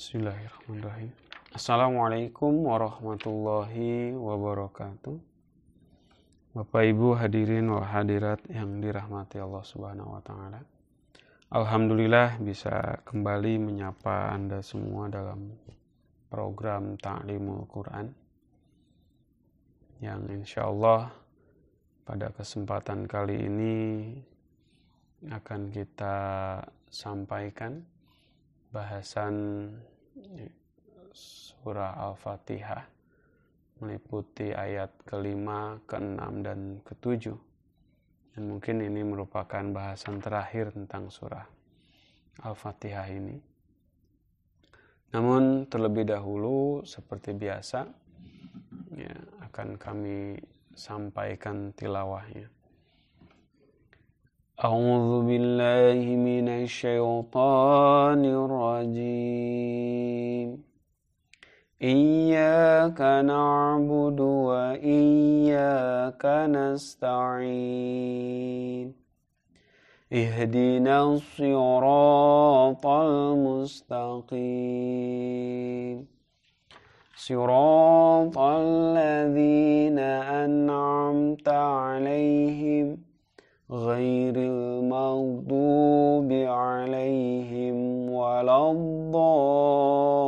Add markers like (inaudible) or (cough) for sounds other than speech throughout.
Bismillahirrahmanirrahim. Assalamualaikum warahmatullahi wabarakatuh. Bapak Ibu hadirin wa hadirat yang dirahmati Allah Subhanahu wa taala. Alhamdulillah bisa kembali menyapa Anda semua dalam program Ta'limul Quran yang insya Allah pada kesempatan kali ini akan kita sampaikan bahasan surah Al-Fatihah meliputi ayat kelima, keenam, dan ketujuh. Dan mungkin ini merupakan bahasan terakhir tentang surah Al-Fatihah ini. Namun terlebih dahulu seperti biasa ya, akan kami sampaikan tilawahnya. أعوذ بالله من الشيطان الرجيم. إياك نعبد وإياك نستعين. اهدنا الصراط المستقيم. صراط الذين أنعمت عليهم غير المغضوب عليهم ولا الضالين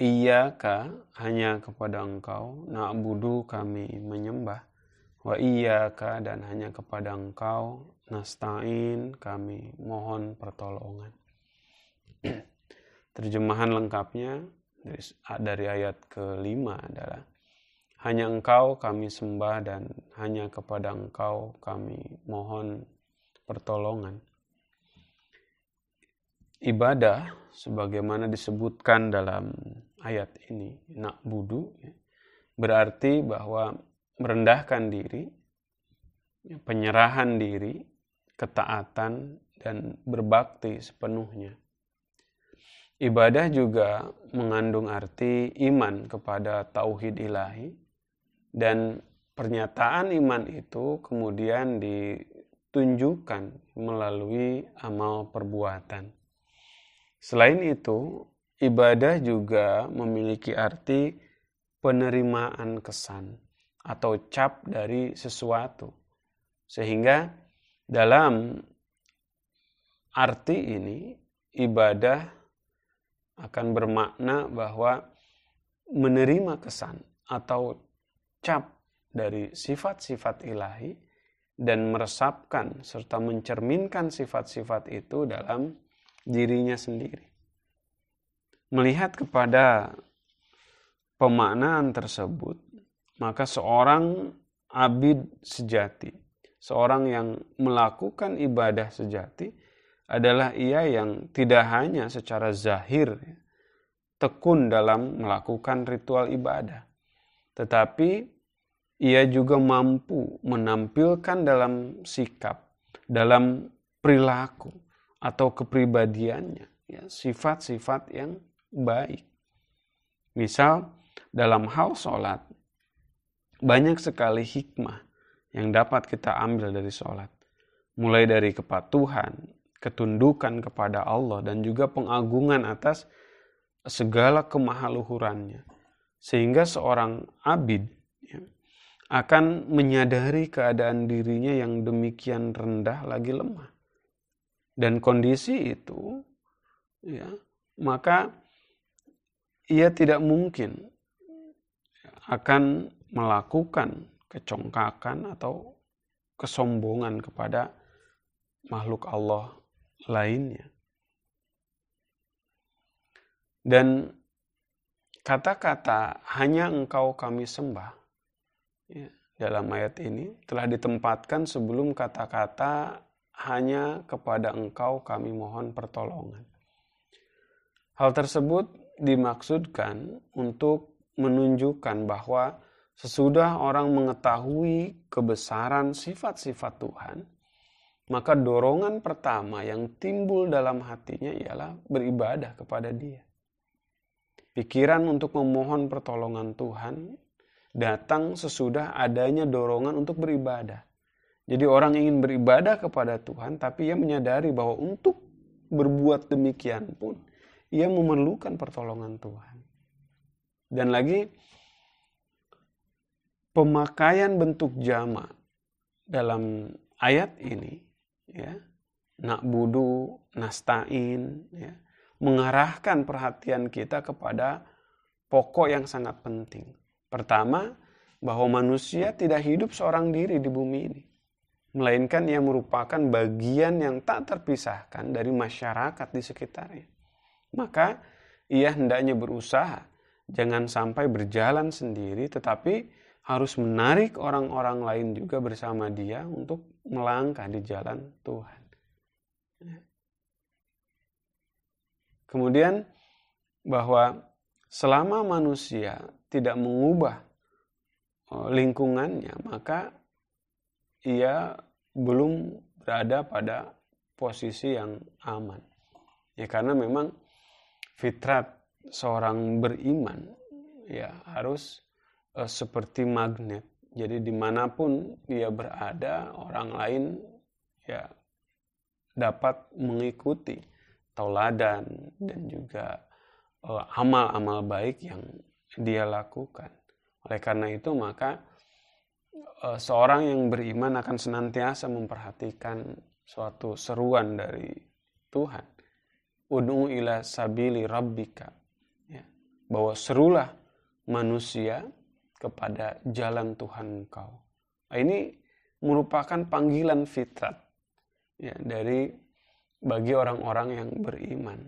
Iyaka hanya kepada engkau na'budu kami menyembah wa iyaka dan hanya kepada engkau nasta'in kami mohon pertolongan (clears throat) terjemahan lengkapnya dari, dari ayat kelima adalah hanya engkau kami sembah dan hanya kepada engkau kami mohon pertolongan. Ibadah sebagaimana disebutkan dalam ayat ini, nak budu, ya, berarti bahwa merendahkan diri, penyerahan diri, ketaatan, dan berbakti sepenuhnya Ibadah juga mengandung arti iman kepada tauhid ilahi dan pernyataan iman itu kemudian ditunjukkan melalui amal perbuatan. Selain itu, ibadah juga memiliki arti penerimaan kesan atau cap dari sesuatu. Sehingga dalam arti ini ibadah akan bermakna bahwa menerima kesan atau cap dari sifat-sifat ilahi dan meresapkan serta mencerminkan sifat-sifat itu dalam dirinya sendiri. Melihat kepada pemaknaan tersebut, maka seorang abid sejati, seorang yang melakukan ibadah sejati, adalah ia yang tidak hanya secara zahir tekun dalam melakukan ritual ibadah, tetapi ia juga mampu menampilkan dalam sikap, dalam perilaku atau kepribadiannya ya, sifat-sifat yang baik. Misal dalam hal sholat, banyak sekali hikmah yang dapat kita ambil dari sholat. Mulai dari kepatuhan, ketundukan kepada Allah dan juga pengagungan atas segala kemahaluhurannya. Sehingga seorang abid ya, akan menyadari keadaan dirinya yang demikian rendah lagi lemah. Dan kondisi itu, ya, maka ia tidak mungkin akan melakukan kecongkakan atau kesombongan kepada makhluk Allah lainnya. Dan kata-kata hanya engkau kami sembah ya, dalam ayat ini telah ditempatkan sebelum kata-kata hanya kepada engkau kami mohon pertolongan. Hal tersebut dimaksudkan untuk menunjukkan bahwa sesudah orang mengetahui kebesaran sifat-sifat Tuhan, maka dorongan pertama yang timbul dalam hatinya ialah beribadah kepada Dia. Pikiran untuk memohon pertolongan Tuhan datang sesudah adanya dorongan untuk beribadah. Jadi orang ingin beribadah kepada Tuhan, tapi ia menyadari bahwa untuk berbuat demikian pun, ia memerlukan pertolongan Tuhan. Dan lagi, pemakaian bentuk jama dalam ayat ini, ya, nak budu, nastain, ya, mengarahkan perhatian kita kepada pokok yang sangat penting. Pertama, bahwa manusia tidak hidup seorang diri di bumi ini melainkan ia merupakan bagian yang tak terpisahkan dari masyarakat di sekitarnya. Maka ia hendaknya berusaha jangan sampai berjalan sendiri tetapi harus menarik orang-orang lain juga bersama dia untuk melangkah di jalan Tuhan. Kemudian bahwa selama manusia tidak mengubah eh, lingkungannya, maka ia belum berada pada posisi yang aman. Ya karena memang fitrat seorang beriman ya harus uh, seperti magnet. Jadi di mana pun dia berada, orang lain ya dapat mengikuti tauladan dan juga eh, amal-amal uh, baik yang dia lakukan. Oleh karena itu maka uh, seorang yang beriman akan senantiasa memperhatikan suatu seruan dari Tuhan. Ud'u ila sabili rabbika. Ya. Bahwa serulah manusia kepada jalan Tuhan engkau. Nah, ini merupakan panggilan fitrat ya, dari bagi orang-orang yang beriman.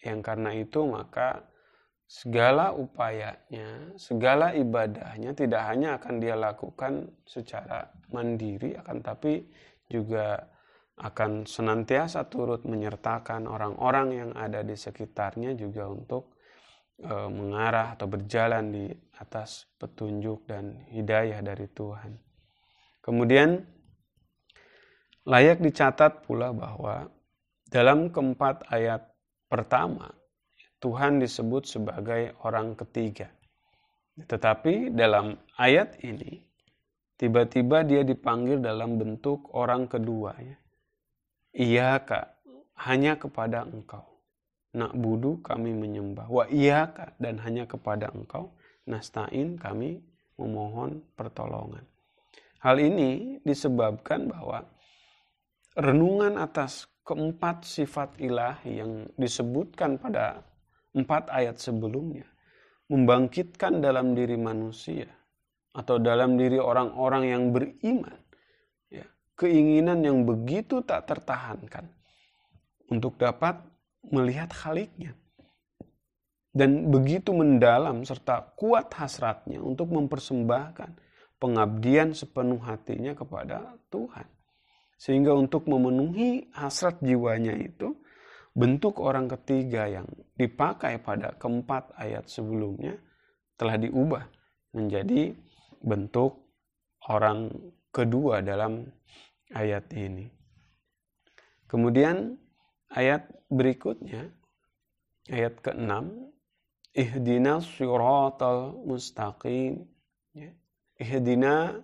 Yang karena itu maka segala upayanya, segala ibadahnya tidak hanya akan dia lakukan secara mandiri, akan tapi juga akan senantiasa turut menyertakan orang-orang yang ada di sekitarnya juga untuk e, mengarah atau berjalan di atas petunjuk dan hidayah dari Tuhan. Kemudian layak dicatat pula bahwa dalam keempat ayat pertama Tuhan disebut sebagai orang ketiga. Tetapi dalam ayat ini, tiba-tiba dia dipanggil dalam bentuk orang kedua. Ya. Iya kak, hanya kepada engkau. Nak budu kami menyembah. Wa iya kak, dan hanya kepada engkau. Nastain kami memohon pertolongan. Hal ini disebabkan bahwa renungan atas keempat sifat ilahi yang disebutkan pada empat ayat sebelumnya membangkitkan dalam diri manusia atau dalam diri orang-orang yang beriman ya, keinginan yang begitu tak tertahankan untuk dapat melihat khaliknya dan begitu mendalam serta kuat hasratnya untuk mempersembahkan pengabdian sepenuh hatinya kepada Tuhan sehingga untuk memenuhi hasrat jiwanya itu bentuk orang ketiga yang dipakai pada keempat ayat sebelumnya telah diubah menjadi bentuk orang kedua dalam ayat ini. Kemudian ayat berikutnya, ayat ke-6, Ihdina siratal mustaqim. Ya. Ihdina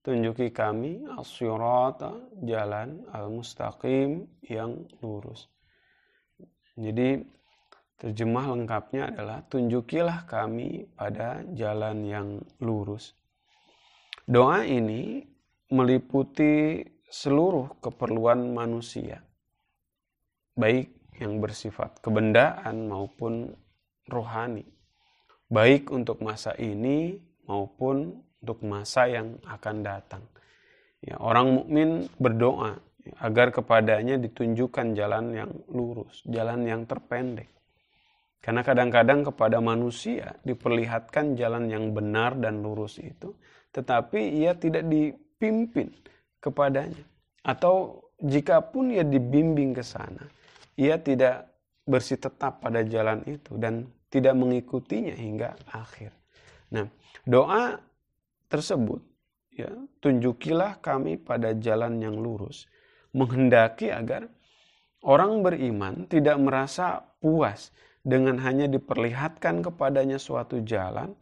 tunjuki kami as jalan al-mustaqim yang lurus. Jadi terjemah lengkapnya adalah tunjukilah kami pada jalan yang lurus. Doa ini meliputi seluruh keperluan manusia, baik yang bersifat kebendaan maupun rohani, baik untuk masa ini maupun untuk masa yang akan datang. Ya, orang mukmin berdoa agar kepadanya ditunjukkan jalan yang lurus, jalan yang terpendek. Karena kadang-kadang kepada manusia diperlihatkan jalan yang benar dan lurus itu, tetapi ia tidak dipimpin kepadanya. Atau jika pun ia dibimbing ke sana, ia tidak bersih tetap pada jalan itu dan tidak mengikutinya hingga akhir. Nah, doa tersebut ya, tunjukilah kami pada jalan yang lurus menghendaki agar orang beriman tidak merasa puas dengan hanya diperlihatkan kepadanya suatu jalan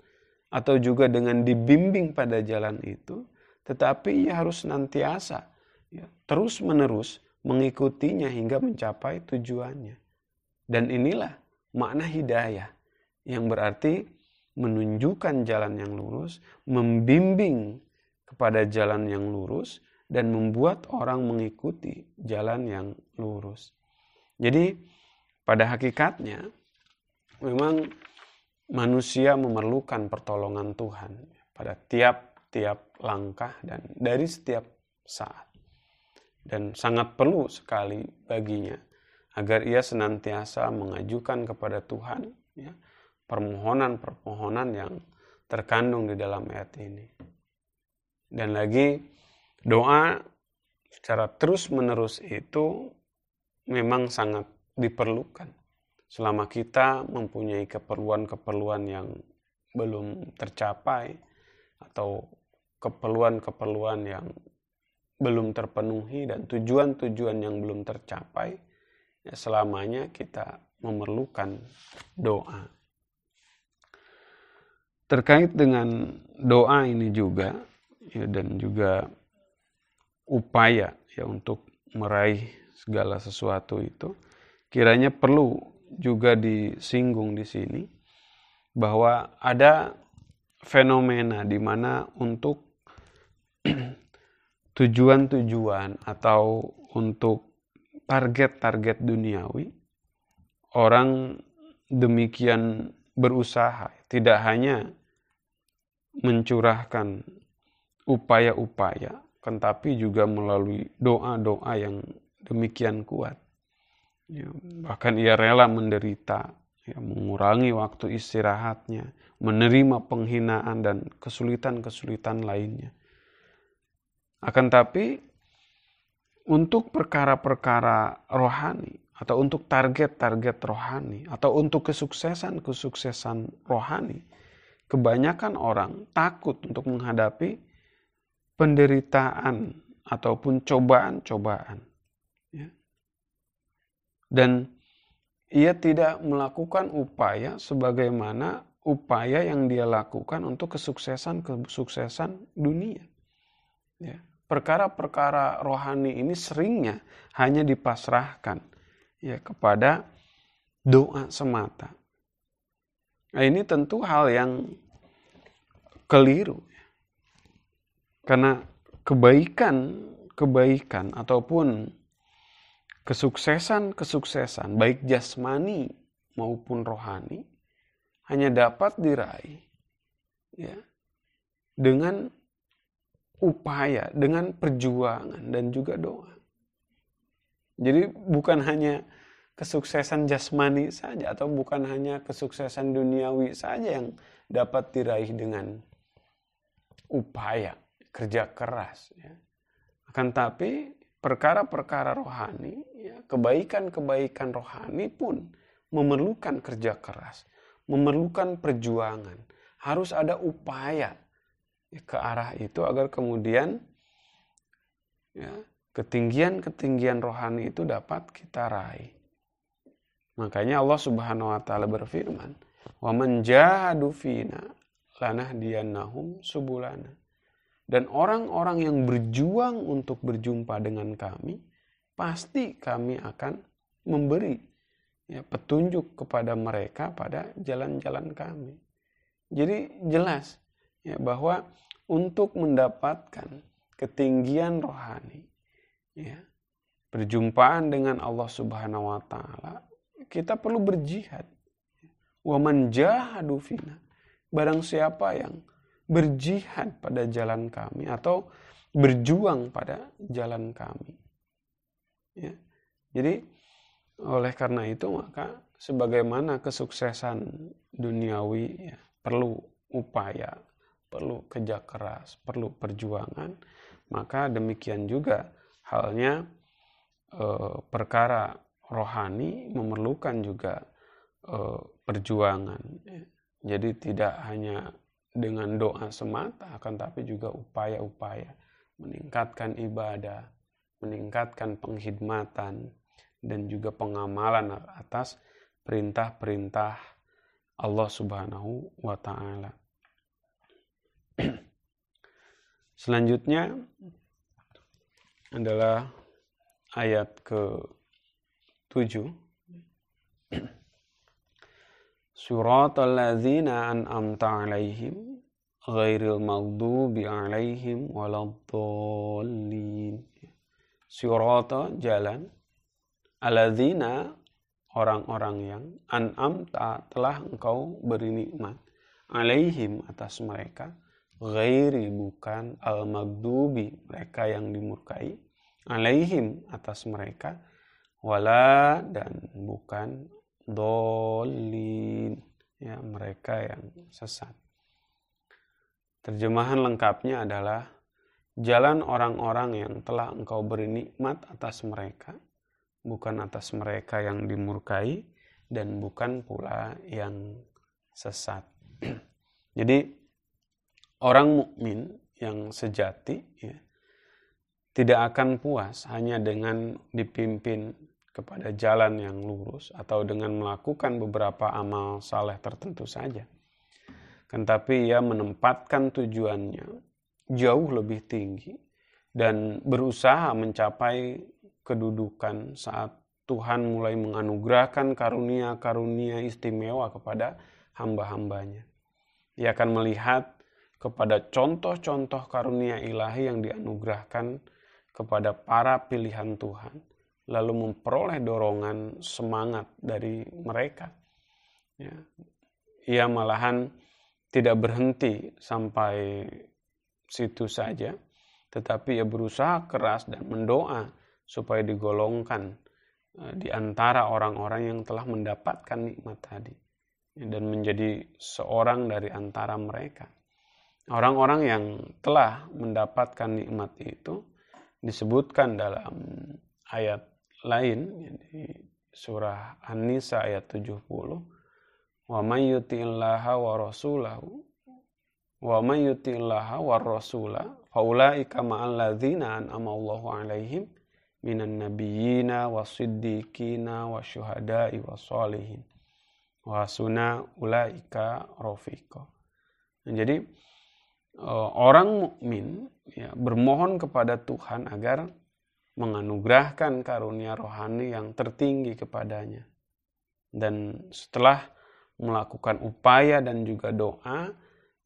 atau juga dengan dibimbing pada jalan itu, tetapi ia harus nantiasa ya, terus menerus mengikutinya hingga mencapai tujuannya. Dan inilah makna hidayah yang berarti menunjukkan jalan yang lurus, membimbing kepada jalan yang lurus, dan membuat orang mengikuti jalan yang lurus. Jadi, pada hakikatnya, memang manusia memerlukan pertolongan Tuhan pada tiap-tiap langkah dan dari setiap saat. Dan sangat perlu sekali baginya agar ia senantiasa mengajukan kepada Tuhan ya, permohonan-permohonan yang terkandung di dalam ayat ini. Dan lagi doa secara terus-menerus itu memang sangat diperlukan selama kita mempunyai keperluan-keperluan yang belum tercapai atau keperluan-keperluan yang belum terpenuhi dan tujuan-tujuan yang belum tercapai ya selamanya kita memerlukan doa. Terkait dengan doa ini juga ya, dan juga upaya ya untuk meraih segala sesuatu itu kiranya perlu juga disinggung di sini bahwa ada fenomena di mana untuk (clears throat) tujuan-tujuan atau untuk target-target duniawi orang demikian berusaha tidak hanya mencurahkan upaya-upaya tetapi juga melalui doa-doa yang demikian kuat Ya, bahkan ia rela menderita, ya, mengurangi waktu istirahatnya, menerima penghinaan dan kesulitan-kesulitan lainnya. Akan tapi untuk perkara-perkara rohani atau untuk target-target rohani atau untuk kesuksesan-kesuksesan rohani, kebanyakan orang takut untuk menghadapi penderitaan ataupun cobaan-cobaan. Ya dan ia tidak melakukan upaya sebagaimana upaya yang dia lakukan untuk kesuksesan-kesuksesan dunia. Ya. Perkara-perkara rohani ini seringnya hanya dipasrahkan ya kepada doa semata. Nah, ini tentu hal yang keliru. Karena kebaikan kebaikan ataupun kesuksesan-kesuksesan baik jasmani maupun rohani hanya dapat diraih ya dengan upaya, dengan perjuangan dan juga doa. Jadi bukan hanya kesuksesan jasmani saja atau bukan hanya kesuksesan duniawi saja yang dapat diraih dengan upaya kerja keras ya. Akan tapi perkara-perkara rohani, ya, kebaikan-kebaikan rohani pun memerlukan kerja keras, memerlukan perjuangan. Harus ada upaya ya, ke arah itu agar kemudian ya, ketinggian-ketinggian rohani itu dapat kita raih. Makanya Allah Subhanahu wa taala berfirman, "Wa man jahadu fina lanahdiyannahum subulana." Dan orang-orang yang berjuang untuk berjumpa dengan kami, pasti kami akan memberi ya, petunjuk kepada mereka pada jalan-jalan kami. Jadi jelas ya, bahwa untuk mendapatkan ketinggian rohani, ya, perjumpaan dengan Allah Subhanahu wa taala, kita perlu berjihad. Wa man jahadu fina. Barang siapa yang berjihad pada jalan kami atau berjuang pada jalan kami. Ya. Jadi oleh karena itu maka sebagaimana kesuksesan duniawi ya, perlu upaya, perlu kerja keras, perlu perjuangan, maka demikian juga halnya eh, perkara rohani memerlukan juga eh, perjuangan. Jadi tidak hanya dengan doa semata, akan tapi juga upaya-upaya meningkatkan ibadah, meningkatkan penghidmatan, dan juga pengamalan atas perintah-perintah Allah Subhanahu wa Ta'ala. (clears throat) Selanjutnya adalah ayat ke-7. (clears throat) Surat al-ladzina an'amta alaihim ghairil maghdubi alaihim waladdallin. Surata jalan aladzina orang-orang yang an'amta telah engkau beri nikmat alaihim atas mereka ghairi bukan al-maghdubi mereka yang dimurkai alaihim atas mereka wala dan bukan dolin ya mereka yang sesat. Terjemahan lengkapnya adalah jalan orang-orang yang telah engkau beri nikmat atas mereka bukan atas mereka yang dimurkai dan bukan pula yang sesat. (clears throat) Jadi orang mukmin yang sejati ya tidak akan puas hanya dengan dipimpin kepada jalan yang lurus atau dengan melakukan beberapa amal saleh tertentu saja. Tetapi ia menempatkan tujuannya jauh lebih tinggi dan berusaha mencapai kedudukan saat Tuhan mulai menganugerahkan karunia-karunia istimewa kepada hamba-hambanya. Ia akan melihat kepada contoh-contoh karunia ilahi yang dianugerahkan kepada para pilihan Tuhan, lalu memperoleh dorongan semangat dari mereka. Ya. Ia malahan tidak berhenti sampai situ saja, tetapi ia berusaha keras dan mendoa supaya digolongkan eh, di antara orang-orang yang telah mendapatkan nikmat tadi dan menjadi seorang dari antara mereka. Orang-orang yang telah mendapatkan nikmat itu disebutkan dalam ayat lain di surah An-Nisa ayat 70 wa may yuti'illaha wa rasulahu wa may yuti'illaha wa rasula faulaika ma'al ladzina an'ama Allahu 'alaihim minan nabiyyina wasiddiqina wasyuhada'i wassalihin wa suna ulaika rafiqa. Jadi orang mukmin ya, bermohon kepada Tuhan agar menganugerahkan karunia rohani yang tertinggi kepadanya. Dan setelah melakukan upaya dan juga doa,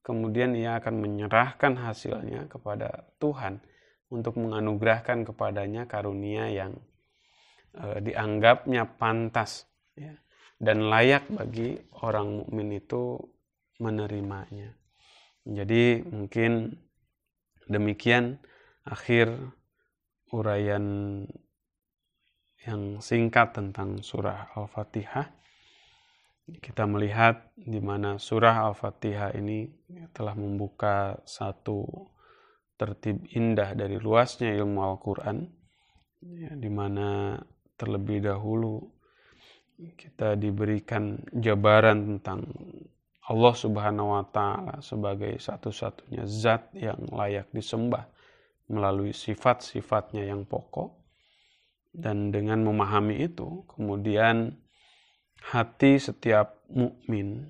kemudian ia akan menyerahkan hasilnya kepada Tuhan untuk menganugerahkan kepadanya karunia yang e, dianggapnya pantas ya, dan layak bagi orang mukmin itu menerimanya. Jadi mungkin demikian akhir uraian yang singkat tentang surah Al-Fatihah. Kita melihat di mana surah Al-Fatihah ini telah membuka satu tertib indah dari luasnya ilmu Al-Quran, ya, di mana terlebih dahulu kita diberikan jabaran tentang Allah Subhanahu wa taala sebagai satu-satunya zat yang layak disembah melalui sifat-sifatnya yang pokok. Dan dengan memahami itu kemudian hati setiap mukmin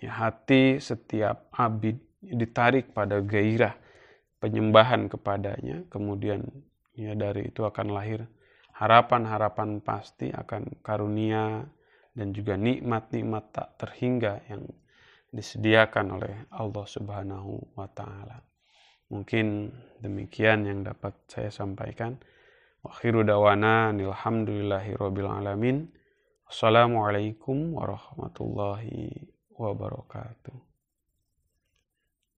ya, hati setiap abid ditarik pada gairah penyembahan kepadanya. Kemudian ya dari itu akan lahir harapan-harapan pasti akan karunia dan juga nikmat-nikmat tak terhingga yang disediakan oleh Allah Subhanahu wa taala. Mungkin demikian yang dapat saya sampaikan. Wa akhiru dawana alhamdulillahi rabbil alamin. Wassalamualaikum warahmatullahi wabarakatuh.